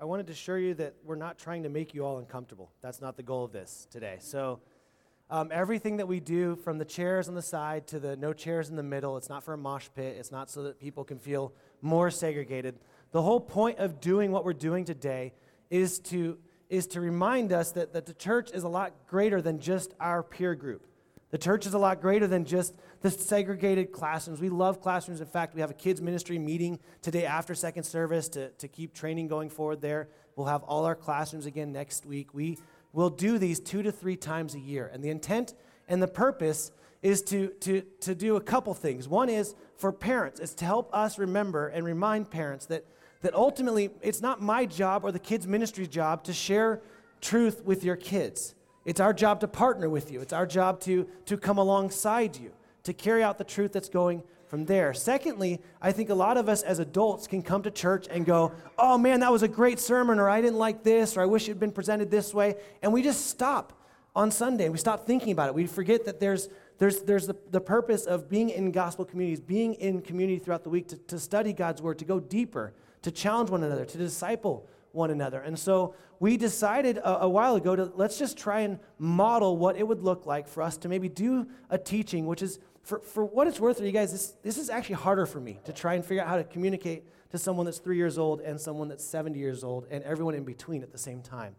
I wanted to assure you that we're not trying to make you all uncomfortable. That's not the goal of this today. So, um, everything that we do, from the chairs on the side to the no chairs in the middle, it's not for a mosh pit. It's not so that people can feel more segregated. The whole point of doing what we're doing today is to, is to remind us that, that the church is a lot greater than just our peer group. The church is a lot greater than just the segregated classrooms. We love classrooms. In fact, we have a kids' ministry meeting today after second service to, to keep training going forward there. We'll have all our classrooms again next week. We will do these two to three times a year. And the intent and the purpose is to, to, to do a couple things. One is for parents, it's to help us remember and remind parents that, that ultimately it's not my job or the kids' ministry's job to share truth with your kids. It's our job to partner with you. It's our job to, to come alongside you, to carry out the truth that's going from there. Secondly, I think a lot of us as adults can come to church and go, oh man, that was a great sermon, or I didn't like this, or I wish it had been presented this way. And we just stop on Sunday. We stop thinking about it. We forget that there's, there's, there's the, the purpose of being in gospel communities, being in community throughout the week to, to study God's word, to go deeper, to challenge one another, to disciple one another. And so we decided a, a, while ago to let's just try and model what it would look like for us to maybe do a teaching, which is, for, for what it's worth for you guys, this, this is actually harder for me to try and figure out how to communicate to someone that's three years old and someone that's 70 years old and everyone in between at the same time.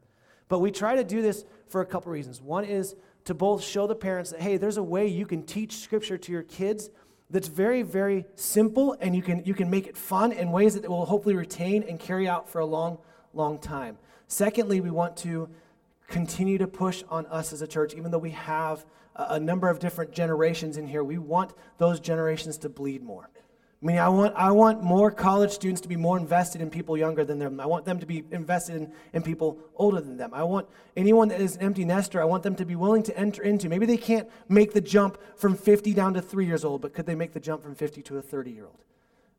But we try to do this for a couple reasons. One is to both show the parents that, hey, there's a way you can teach scripture to your kids that's very, very simple and you can, you can make it fun in ways that it will hopefully retain and carry out for a long long time. Secondly, we want to continue to push on us as a church, even though we have a number of different generations in here, we want those generations to bleed more. I mean, I want, I want more college students to be more invested in people younger than them. I want them to be invested in, in people older than them. I want anyone that is an empty nester, I want them to be willing to enter into. Maybe they can't make the jump from 50 down to three years old, but could they make the jump from 50 to a 30 year old?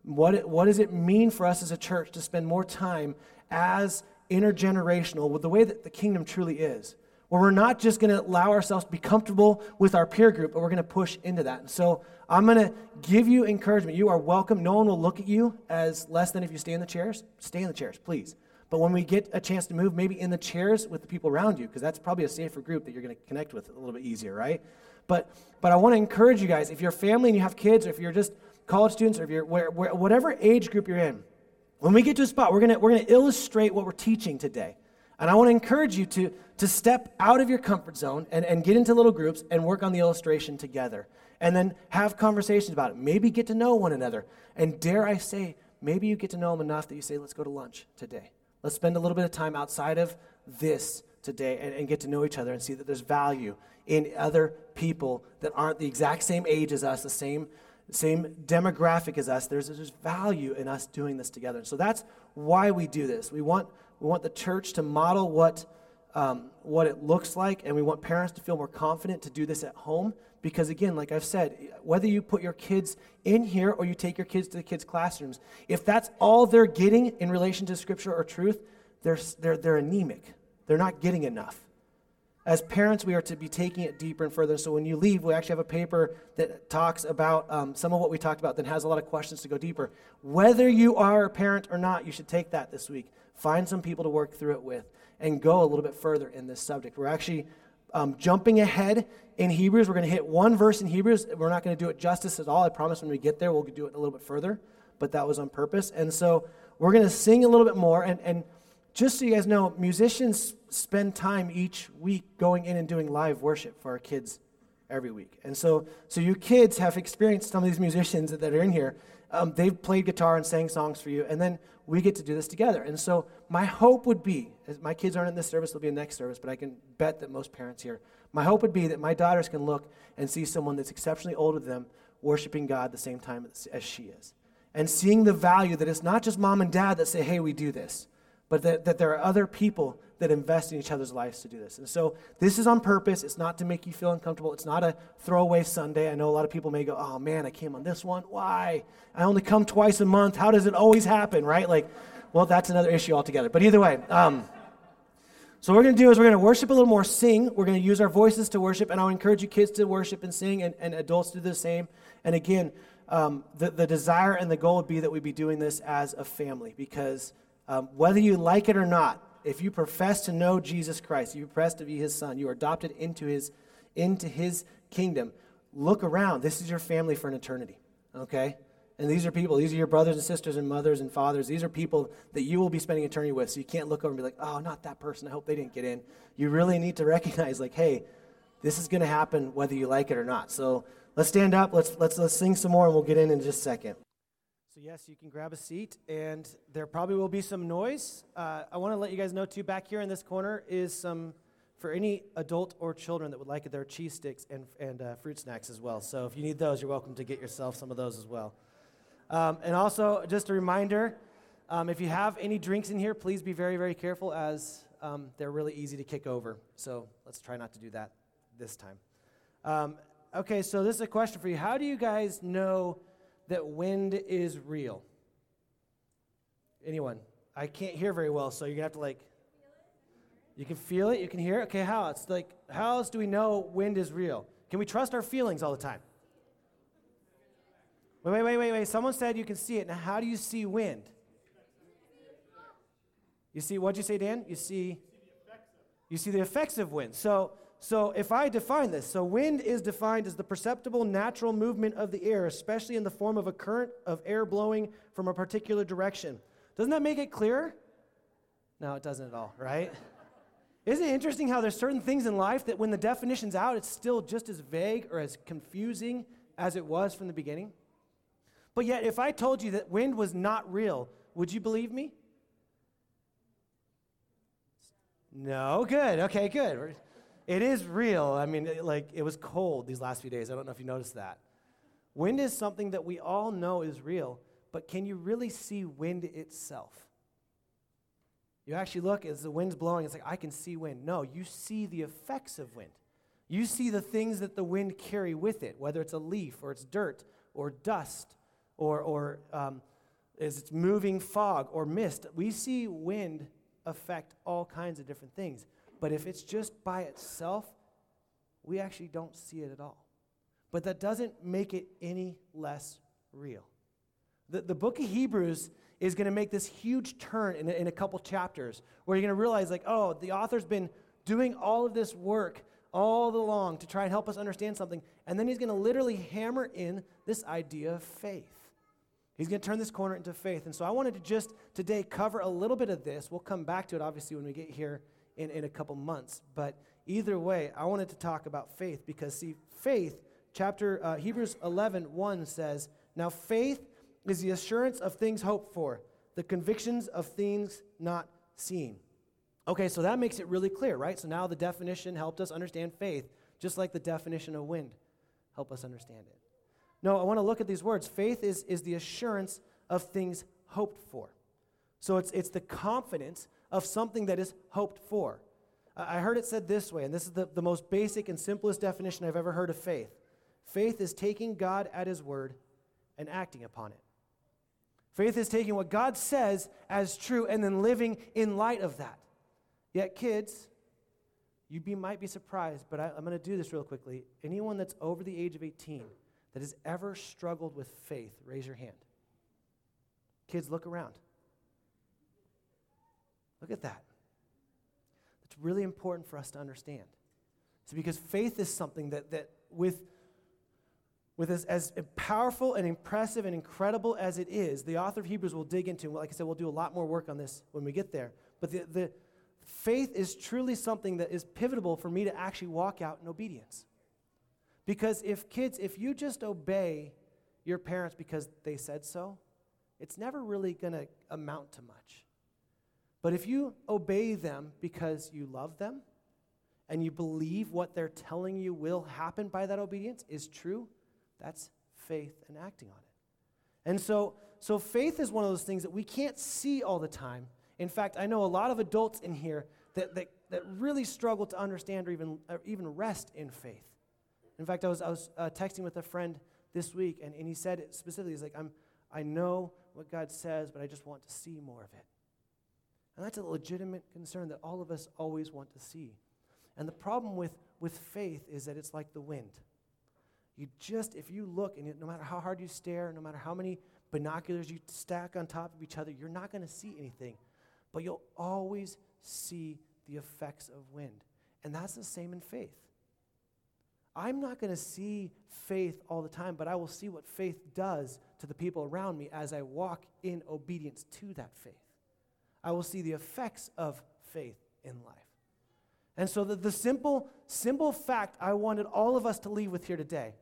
What, what does it mean for us as a church to spend more time as intergenerational with the way that the kingdom truly is? Where we're not just going to allow ourselves to be comfortable with our peer group, but we're going to push into that. And so I'm going to give you encouragement. You are welcome. No one will look at you as less than if you stay in the chairs. Stay in the chairs, please. But when we get a chance to move, maybe in the chairs with the people around you, because that's probably a safer group that you're going to connect with a little bit easier, right? But, but I want to encourage you guys if you're family and you have kids, or if you're just college students, or if you're where, where, whatever age group you're in, when we get to a spot, we're going we're gonna illustrate what we're teaching today. And I want to encourage you to, to step out of your comfort zone and, and get into little groups and work on the illustration together. And then have conversations about it. Maybe get to know one another. And dare I say, maybe you get to know them enough that you say, let's go to lunch today. Let's spend a little bit of time outside of this today and, and get to know each other and see that there's value in other people that aren't the exact same age as us, the same same demographic as us. There's, there's value in us doing this together. So that's why we do this. We want, we want the church to model what, um, what it looks like, and we want parents to feel more confident to do this at home. Because, again, like I've said, whether you put your kids in here or you take your kids to the kids' classrooms, if that's all they're getting in relation to Scripture or truth, they're, they're, they're anemic. They're not getting enough. As parents, we are to be taking it deeper and further. So when you leave, we actually have a paper that talks about um, some of what we talked about, then has a lot of questions to go deeper. Whether you are a parent or not, you should take that this week. Find some people to work through it with and go a little bit further in this subject. We're actually um, jumping ahead in Hebrews. We're going to hit one verse in Hebrews. We're not going to do it justice at all. I promise when we get there, we'll do it a little bit further, but that was on purpose. And so we're going to sing a little bit more. And, and just so you guys know, musicians spend time each week going in and doing live worship for our kids every week. And so, so you kids have experienced some of these musicians that are in here. Um, they've played guitar and sang songs for you, and then we get to do this together. And so, my hope would be, as my kids aren't in this service, they'll be in the next service, but I can bet that most parents here, my hope would be that my daughters can look and see someone that's exceptionally older than them worshiping God the same time as she is. And seeing the value that it's not just mom and dad that say, hey, we do this but that, that there are other people that invest in each other's lives to do this. And so this is on purpose. It's not to make you feel uncomfortable. It's not a throwaway Sunday. I know a lot of people may go, oh man, I came on this one. Why? I only come twice a month. How does it always happen, right? Like, well, that's another issue altogether. But either way, um, so what we're going to do is we're going to worship a little more, sing. We're going to use our voices to worship, and I'll encourage you kids to worship and sing, and, and adults to do the same. And again, um, the, the desire and the goal would be that we be doing this as a family because Um, whether you like it or not, if you profess to know Jesus Christ, you profess to be his son, you are adopted into his, into his kingdom, look around. This is your family for an eternity, okay? And these are people, these are your brothers and sisters and mothers and fathers. These are people that you will be spending eternity with. So you can't look over and be like, oh, not that person. I hope they didn't get in. You really need to recognize, like, hey, this is going to happen whether you like it or not. So let's stand up. Let's, let's, let's sing some more and we'll get in in just a second. Yes, you can grab a seat, and there probably will be some noise. Uh, I want to let you guys know, too, back here in this corner is some, for any adult or children that would like it, there are cheese sticks and, and uh, fruit snacks as well. So, if you need those, you're welcome to get yourself some of those as well. Um, and also, just a reminder um, if you have any drinks in here, please be very, very careful as um, they're really easy to kick over. So, let's try not to do that this time. Um, okay, so this is a question for you. How do you guys know that wind is real? Anyone? I can't hear very well, so you're gonna have to like. You can feel it, you can hear it. Okay, how? It's like, how else do we know wind is real? Can we trust our feelings all the time? Wait, wait, wait, wait, wait. Someone said you can see it. Now, how do you see wind? You see, what'd you say, Dan? You see, you see the effects of wind. So, so if I define this, so wind is defined as the perceptible natural movement of the air, especially in the form of a current of air blowing from a particular direction. Doesn't that make it clearer? No, it doesn't at all, right? Isn't it interesting how there's certain things in life that when the definition's out, it's still just as vague or as confusing as it was from the beginning? But yet, if I told you that wind was not real, would you believe me? No, good. Okay, good. It is real. I mean, it, like, it was cold these last few days. I don't know if you noticed that. Wind is something that we all know is real, but can you really see wind itself? You actually look as the wind's blowing, it's like, I can see wind. No, you see the effects of wind. You see the things that the wind carry with it, whether it's a leaf or it's dirt or dust or, or um, it's moving fog or mist. We see wind affect all kinds of different things. But if it's just by itself, we actually don't see it at all. But that doesn't make it any less real. The, the book of Hebrews is going to make this huge turn in in a couple chapters where you're going to realize, like, oh, the author's been doing all of this work all along to try and help us understand something. And then he's going to literally hammer in this idea of faith. He's going to turn this corner into faith. And so I wanted to just today cover a little bit of this. We'll come back to it, obviously, when we get here in, in a couple months. But either way, I wanted to talk about faith because, see, faith, chapter uh, Hebrews 11, 1 says, Now faith is the assurance of things hoped for, the convictions of things not seen. Okay, so that makes it really clear, right? So now the definition helped us understand faith, just like the definition of wind help us understand it. No, I want to look at these words. Faith is, is the assurance of things hoped for. So it's, it's the confidence of something that is hoped for. I heard it said this way, and this is the, the most basic and simplest definition I've ever heard of faith faith is taking God at His word and acting upon it. Faith is taking what God says as true and then living in light of that. Yet, kids, you be, might be surprised, but I, I'm going to do this real quickly. Anyone that's over the age of 18 that has ever struggled with faith, raise your hand. Kids, look around. Look at that. It's really important for us to understand. It's because faith is something that, that with, with as, as powerful and impressive and incredible as it is, the author of Hebrews will dig into. Like I said, we'll do a lot more work on this when we get there. But the, the faith is truly something that is pivotal for me to actually walk out in obedience. Because if kids, if you just obey your parents because they said so, it's never really going to amount to much. But if you obey them because you love them and you believe what they're telling you will happen by that obedience is true, that's faith and acting on it. And so, so faith is one of those things that we can't see all the time. In fact, I know a lot of adults in here that, that, that really struggle to understand or even, or even rest in faith. In fact, I was, I was uh, texting with a friend this week, and, and he said specifically, he's like, I'm, I know what God says, but I just want to see more of it. And that's a legitimate concern that all of us always want to see. And the problem with, with faith is that it's like the wind. You just, if you look, and no matter how hard you stare, no matter how many binoculars you stack on top of each other, you're not going to see anything. but you'll always see the effects of wind. And that's the same in faith. I'm not going to see faith all the time, but I will see what faith does to the people around me as I walk in obedience to that faith. I will see the effects of faith in life. And so the, the simple, simple fact I wanted all of us to leave with here today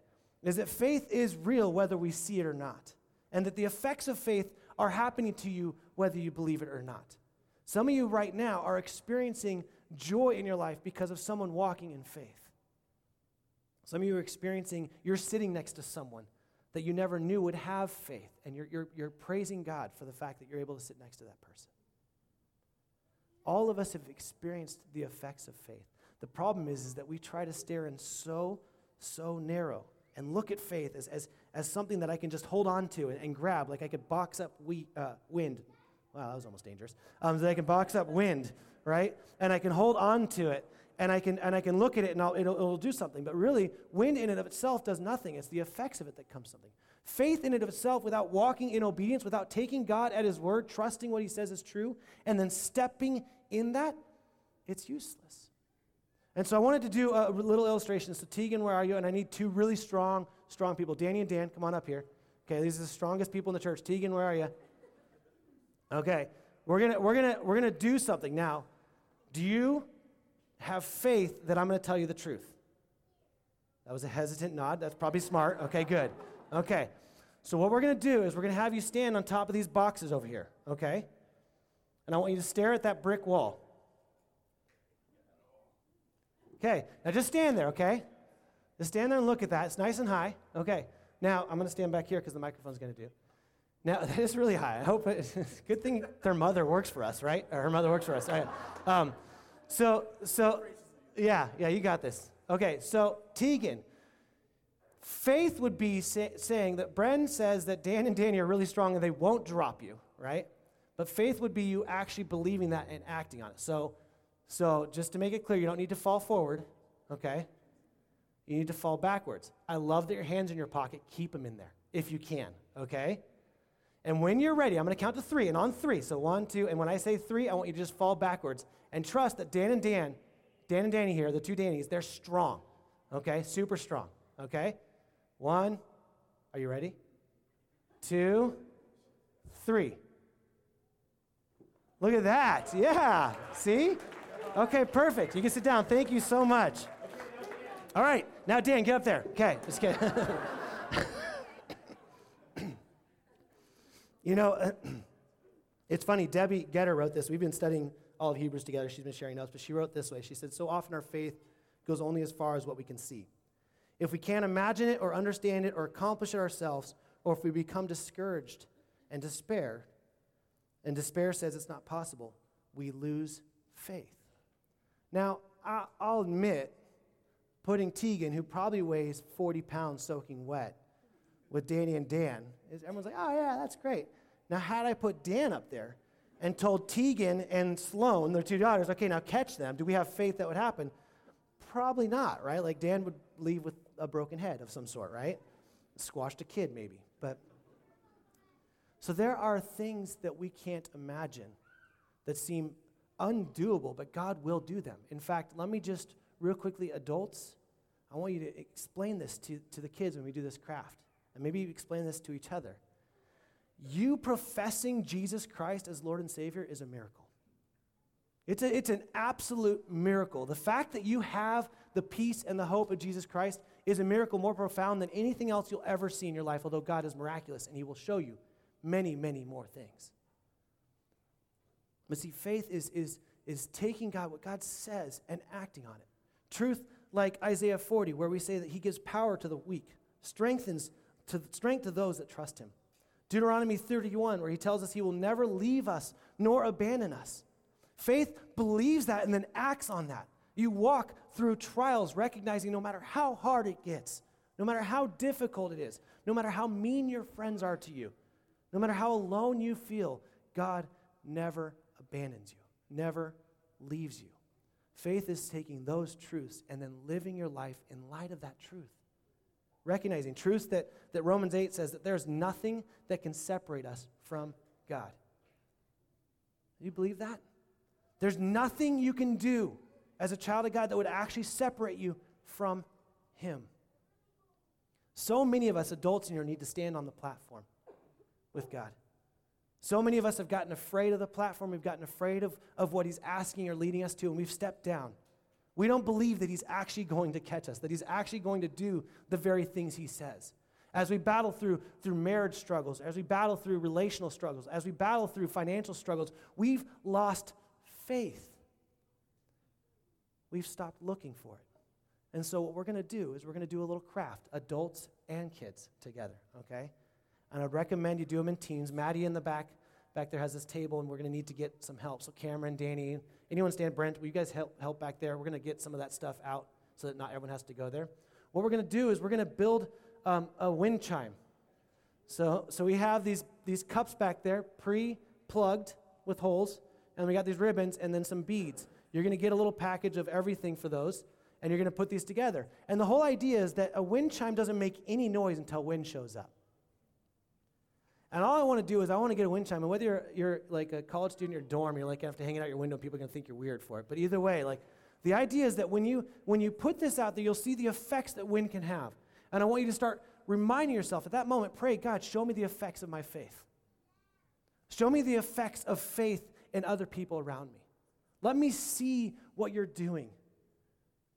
is that faith is real whether we see it or not. And that the effects of faith are happening to you whether you believe it or not. Some of you right now are experiencing joy in your life because of someone walking in faith. Some of you are experiencing, you're sitting next to someone that you never knew would have faith, and you're, you're, you're praising God for the fact that you're able to sit next to that person. All of us have experienced the effects of faith. The problem is, is that we try to stare in so, so narrow and look at faith as, as, as something that I can just hold on to and, and grab, like I could box up we, uh, wind. Wow, that was almost dangerous. Um, that I can box up wind, right? And I can hold on to it and I can, and I can look at it and it'll, it'll do something. But really, wind in and of itself does nothing. It's the effects of it that come something. Faith in and of itself, without walking in obedience, without taking God at His word, trusting what He says is true, and then stepping in that, it's useless. And so I wanted to do a little illustration. So, Tegan, where are you? And I need two really strong, strong people. Danny and Dan, come on up here. Okay, these are the strongest people in the church. Tegan, where are you? Okay, we're gonna, we're gonna, we're gonna do something now. Do you have faith that I'm to tell you the truth? That was a hesitant nod. That's probably smart. Okay, good. Okay. So, what we're to do is we're to have you stand on top of these boxes over here, okay? And I want you to stare at that brick wall. Okay, now just stand there, okay? Just stand there and look at that. It's nice and high. Okay, now I'm going to stand back here because the microphone's going to do. Now, that is really high. I hope it's good thing their mother works for us, right? Or her mother works for us. Right. Um, so, so, yeah, yeah, you got this. Okay, so Tegan, faith would be say, saying that Bren says that Dan and Danny are really strong and they won't drop you, right? But faith would be you actually believing that and acting on it. So, so just to make it clear, you don't need to fall forward, okay? You need to fall backwards. I love that your hands in your pocket. Keep them in there if you can, okay? And when you're ready, I'm going to count to three. And on three, so one, two, and when I say three, I want you to just fall backwards and trust that Dan and Dan, Dan and Danny here, the two Dannys, they're strong. Okay? Super strong. Okay? One, are you ready? Two, three. Look at that. Yeah. See? Okay, perfect. You can sit down. Thank you so much. All right. Now, Dan, get up there. Okay, just kidding. you know, it's funny. Debbie Getter wrote this. We've been studying all of Hebrews together. She's been sharing notes, but she wrote this way. She said, So often our faith goes only as far as what we can see. If we can't imagine it or understand it or accomplish it ourselves, or if we become discouraged and despair, and despair says it's not possible, we lose faith. Now, I'll admit, putting Tegan, who probably weighs 40 pounds soaking wet, with Danny and Dan, everyone's like, oh, yeah, that's great. Now, had I put Dan up there, and told Tegan and Sloan, their two daughters, okay, now catch them. Do we have faith that would happen? Probably not, right? Like Dan would leave with a broken head of some sort, right? Squashed a kid, maybe. But so there are things that we can't imagine that seem undoable, but God will do them. In fact, let me just real quickly, adults, I want you to explain this to, to the kids when we do this craft. And maybe you explain this to each other you professing Jesus Christ as Lord and Savior is a miracle. It's, a, it's an absolute miracle. The fact that you have the peace and the hope of Jesus Christ is a miracle more profound than anything else you'll ever see in your life, although God is miraculous and He will show you many, many more things. But see, faith is, is, is taking God, what God says, and acting on it. Truth like Isaiah 40, where we say that He gives power to the weak, strengthens to, strength to those that trust Him. Deuteronomy 31, where he tells us he will never leave us nor abandon us. Faith believes that and then acts on that. You walk through trials recognizing no matter how hard it gets, no matter how difficult it is, no matter how mean your friends are to you, no matter how alone you feel, God never abandons you, never leaves you. Faith is taking those truths and then living your life in light of that truth recognizing truths that, that Romans 8 says that there's nothing that can separate us from God. Do you believe that? There's nothing you can do as a child of God that would actually separate you from Him. So many of us, adults in here, need to stand on the platform with God. So many of us have gotten afraid of the platform. We've gotten afraid of, of what He's asking or leading us to, and we've stepped down. We don't believe that He's actually going to catch us, that He's actually going to do the very things He says. As we battle through, through marriage struggles, as we battle through relational struggles, as we battle through financial struggles, we've lost faith. We've stopped looking for it. And so, what we're going to do is we're going to do a little craft, adults and kids together, okay? And I'd recommend you do them in teams. Maddie in the back back there has this table, and we're going to need to get some help. So, Cameron, Danny, anyone stand, Brent, will you guys help, help back there? We're going to get some of that stuff out so that not everyone has to go there. What we're going to do is we're going to build um, a wind chime. So, so we have these, these cups back there, pre plugged with holes, and we got these ribbons and then some beads. You're going to get a little package of everything for those, and you're going to put these together. And the whole idea is that a wind chime doesn't make any noise until wind shows up. And all I want to do is I want to get a wind chime. And whether you're, you're like a college student in your dorm, you're like after hanging out your window, people are going to think you're weird for it. But either way, like the idea is that when you when you put this out there, you'll see the effects that wind can have. And I want you to start reminding yourself at that moment, pray, God, show me the effects of my faith. Show me the effects of faith in other people around me. Let me see what you're doing.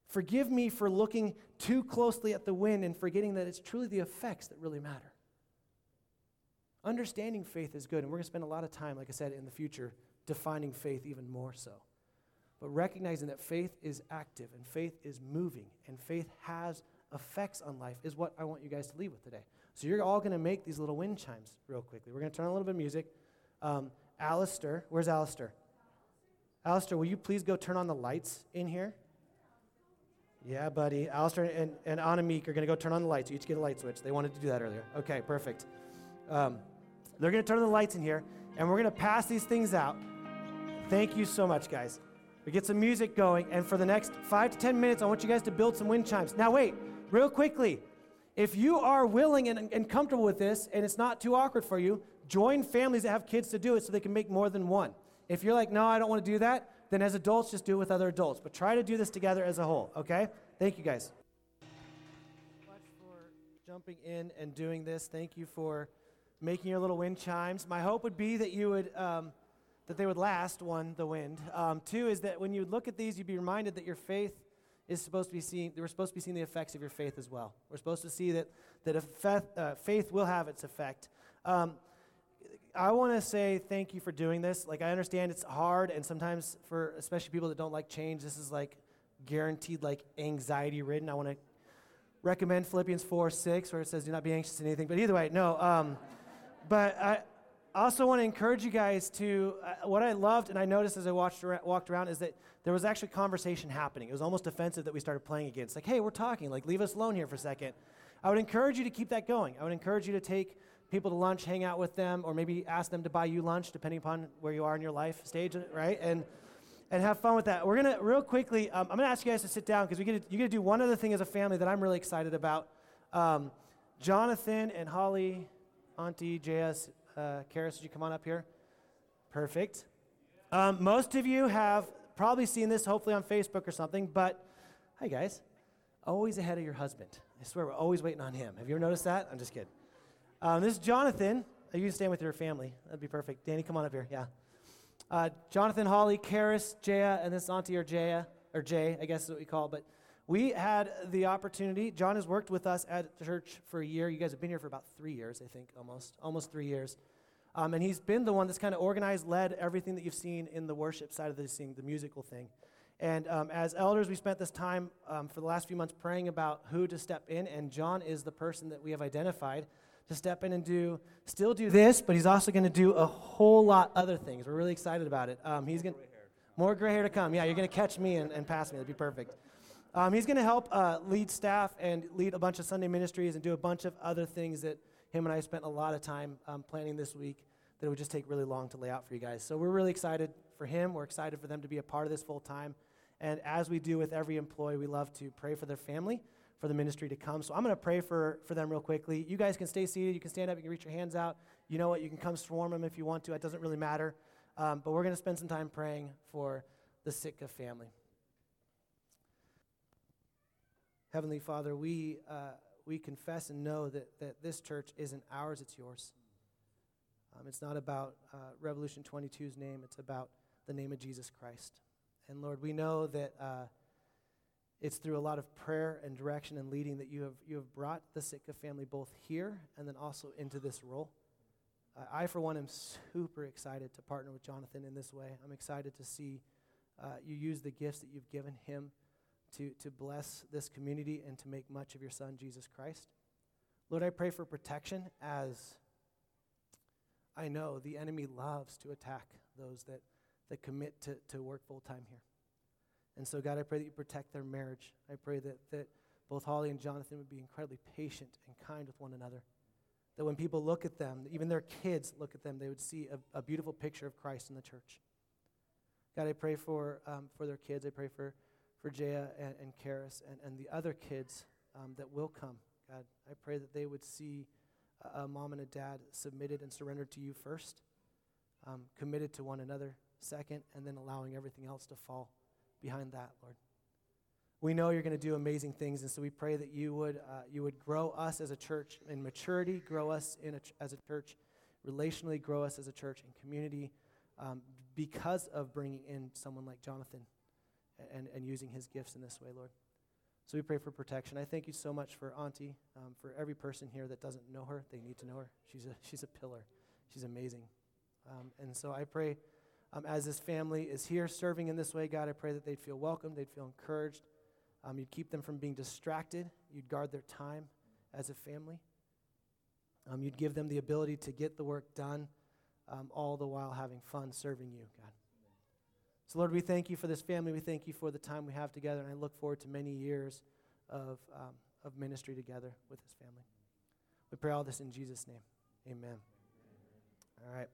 Forgive me for looking too closely at the wind and forgetting that it's truly the effects that really matter. Understanding faith is good, and we're going to spend a lot of time, like I said, in the future defining faith even more so. But recognizing that faith is active and faith is moving and faith has effects on life is what I want you guys to leave with today. So you're all going to make these little wind chimes real quickly. We're going to turn on a little bit of music. Um, Alistair, where's Alistair? Alistair, will you please go turn on the lights in here? Yeah, buddy. Alistair and, and Meek are going to go turn on the lights. You each get a light switch. They wanted to do that earlier. Okay, perfect. Um, they're going to turn the lights in here, and we're going to pass these things out. Thank you so much, guys. We get some music going, and for the next five to 10 minutes, I want you guys to build some wind chimes. Now, wait, real quickly. If you are willing and, and comfortable with this, and it's not too awkward for you, join families that have kids to do it so they can make more than one. If you're like, no, I don't want to do that, then as adults, just do it with other adults. But try to do this together as a whole, okay? Thank you guys. Much for jumping in and doing this. Thank you for making your little wind chimes. My hope would be that you would. Um, that they would last, one, the wind. Um, two is that when you look at these, you'd be reminded that your faith is supposed to be seeing, we're supposed to be seeing the effects of your faith as well. We're supposed to see that, that faith, uh, faith will have its effect. Um, I want to say thank you for doing this. Like, I understand it's hard, and sometimes for especially people that don't like change, this is like guaranteed, like anxiety ridden. I want to recommend Philippians 4 6, where it says, Do not be anxious in anything. But either way, no. Um, but I also want to encourage you guys to, uh, what I loved and I noticed as I watched walked around is that there was actually conversation happening. It was almost offensive that we started playing again. It's like, hey, we're talking, like, leave us alone here for a second. I would encourage you to keep that going. I would encourage you to take people to lunch, hang out with them, or maybe ask them to buy you lunch, depending upon where you are in your life stage, right? And and have fun with that. We're gonna real quickly. Um, I'm gonna ask you guys to sit down because we get you get to do one other thing as a family that I'm really excited about. Um, Jonathan and Holly, Auntie JS, uh, Karis, would you come on up here? Perfect. Um, most of you have probably seen this, hopefully on Facebook or something. But hi guys, always ahead of your husband. I swear we're always waiting on him. Have you ever noticed that? I'm just kidding. Um, this is Jonathan. Uh, you can stand with your family. That'd be perfect. Danny, come on up here. Yeah. Uh, Jonathan, Holly, Karis, Jaya, and this auntie or Jaya, or Jay, I guess is what we call. But we had the opportunity. John has worked with us at church for a year. You guys have been here for about three years, I think, almost, almost three years. Um, and he's been the one that's kind of organized, led everything that you've seen in the worship side of this thing, the musical thing. And um, as elders, we spent this time um, for the last few months praying about who to step in, and John is the person that we have identified to step in and do, still do this, but he's also going to do a whole lot other things. We're really excited about it. Um, he's going more gray hair to come. Yeah, you're going to catch me and, and, pass me. That'd be perfect. Um, he's going to help uh, lead staff and lead a bunch of Sunday ministries and do a bunch of other things that him and I spent a lot of time um, planning this week that it would just take really long to lay out for you guys. So we're really excited for him. We're excited for them to be a part of this full time. And as we do with every employee, we love to pray for their family for the ministry to come. So I'm going to pray for, for them real quickly. You guys can stay seated. You can stand up. You can reach your hands out. You know what? You can come swarm them if you want to. It doesn't really matter. Um, but we're going to spend some time praying for the Sitka family. Heavenly Father, we, uh, we confess and know that, that this church isn't ours, it's yours. Um, it's not about uh, Revolution 22's name, it's about the name of Jesus Christ. And Lord, we know that uh, it's through a lot of prayer and direction and leading that you have, you have brought the Sitka family both here and then also into this role. Uh, I, for one, am super excited to partner with Jonathan in this way. I'm excited to see uh, you use the gifts that you've given him to, to bless this community and to make much of your son, Jesus Christ. Lord, I pray for protection as I know the enemy loves to attack those that, that commit to, to work full time here. And so, God, I pray that you protect their marriage. I pray that, that both Holly and Jonathan would be incredibly patient and kind with one another. That when people look at them, even their kids look at them, they would see a, a beautiful picture of Christ in the church. God, I pray for, um, for their kids. I pray for, for Jaya and, and Karis and, and the other kids um, that will come. God, I pray that they would see a, a mom and a dad submitted and surrendered to you first, um, committed to one another second, and then allowing everything else to fall behind that, Lord. We know you're going to do amazing things, and so we pray that you would, uh, you would grow us as a church in maturity, grow us in a ch- as a church relationally, grow us as a church in community um, because of bringing in someone like Jonathan and, and using his gifts in this way, Lord. So we pray for protection. I thank you so much for Auntie, um, for every person here that doesn't know her. They need to know her. She's a, she's a pillar. She's amazing. Um, and so I pray um, as this family is here serving in this way, God, I pray that they'd feel welcome, they'd feel encouraged. Um, you'd keep them from being distracted, you'd guard their time as a family. Um, you'd give them the ability to get the work done, um, all the while having fun serving you, God. So, Lord, we thank you for this family. We thank you for the time we have together, and I look forward to many years of, um, of ministry together with this family. We pray all this in Jesus' name. Amen. All right.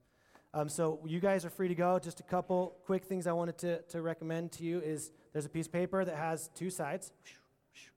Um, so you guys are free to go. Just a couple quick things I wanted to, to recommend to you is there's a piece of paper that has two sides.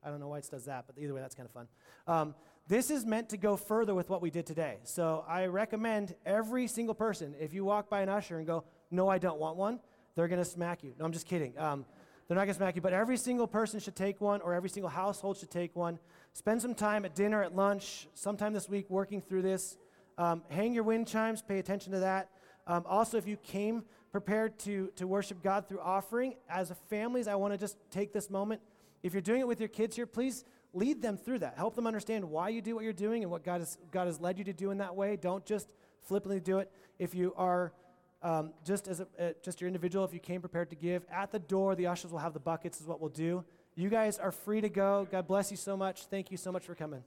I don't know why it does that, but either way, that's kind of fun. Um, this is meant to go further with what we did today. So I recommend every single person, if you walk by an usher and go, no, I don't want one, they're going to smack you. No, I'm just kidding. Um, they're not going to smack you, but every single person should take one, or every single household should take one. Spend some time at dinner, at lunch, sometime this week working through this. Um, hang your wind chimes, pay attention to that. Um, also, if you came prepared to, to worship God through offering, as a families, I want to just take this moment. If you're doing it with your kids here, please lead them through that. Help them understand why you do what you're doing and what God has, God has led you to do in that way. Don't just flippantly do it. If you are um, just as a, uh, just your individual, if you came prepared to give, at the door, the ushers will have the buckets, is what we'll do. You guys are free to go. God bless you so much. Thank you so much for coming.